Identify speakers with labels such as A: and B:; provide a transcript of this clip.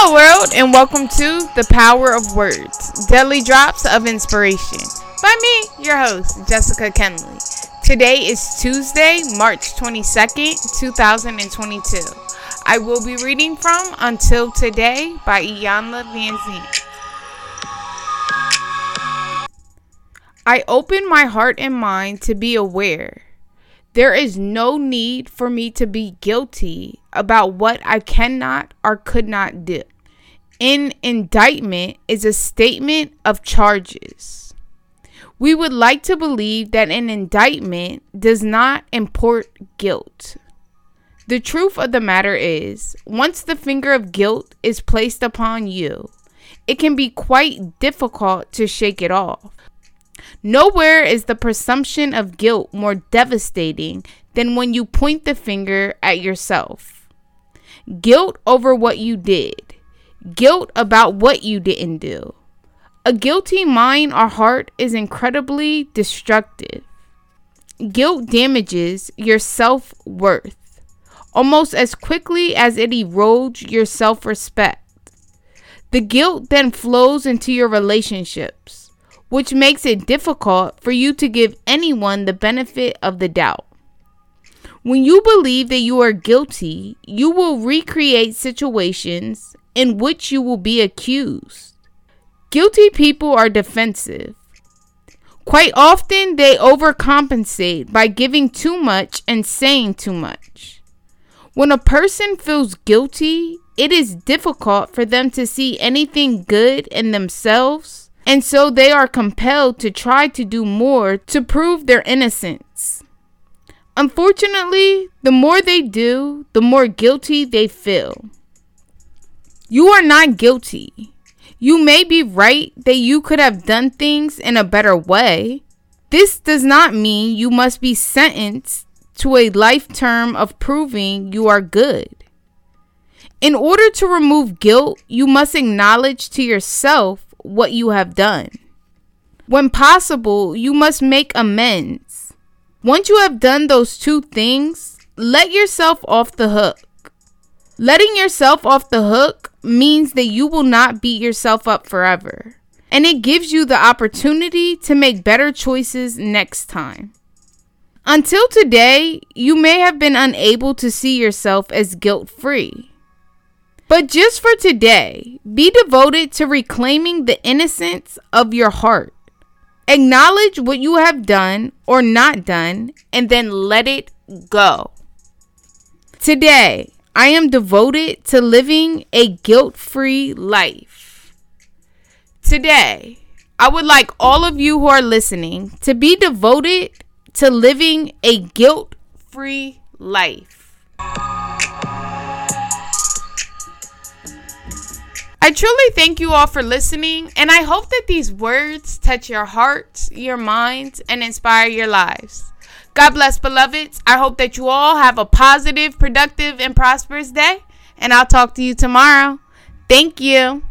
A: Hello, world, and welcome to The Power of Words Daily Drops of Inspiration by me, your host, Jessica Kenley. Today is Tuesday, March 22nd, 2022. I will be reading from Until Today by Iyanla Vanzant. I open my heart and mind to be aware. There is no need for me to be guilty about what I cannot or could not do. An indictment is a statement of charges. We would like to believe that an indictment does not import guilt. The truth of the matter is, once the finger of guilt is placed upon you, it can be quite difficult to shake it off. Nowhere is the presumption of guilt more devastating than when you point the finger at yourself. Guilt over what you did, guilt about what you didn't do. A guilty mind or heart is incredibly destructive. Guilt damages your self worth almost as quickly as it erodes your self respect. The guilt then flows into your relationships which makes it difficult for you to give anyone the benefit of the doubt. When you believe that you are guilty, you will recreate situations in which you will be accused. Guilty people are defensive. Quite often, they overcompensate by giving too much and saying too much. When a person feels guilty, it is difficult for them to see anything good in themselves and so they are compelled to try to do more to prove their innocence. Unfortunately, the more they do, the more guilty they feel. You are not guilty. You may be right that you could have done things in a better way. This does not mean you must be sentenced to a life term of proving you are good. In order to remove guilt, you must acknowledge to yourself what you have done. When possible, you must make amends. Once you have done those two things, let yourself off the hook. Letting yourself off the hook means that you will not beat yourself up forever, and it gives you the opportunity to make better choices next time. Until today, you may have been unable to see yourself as guilt free. But just for today, be devoted to reclaiming the innocence of your heart. Acknowledge what you have done or not done, and then let it go. Today, I am devoted to living a guilt free life. Today, I would like all of you who are listening to be devoted to living a guilt free life. I truly thank you all for listening, and I hope that these words touch your hearts, your minds, and inspire your lives. God bless, beloveds. I hope that you all have a positive, productive, and prosperous day, and I'll talk to you tomorrow. Thank you.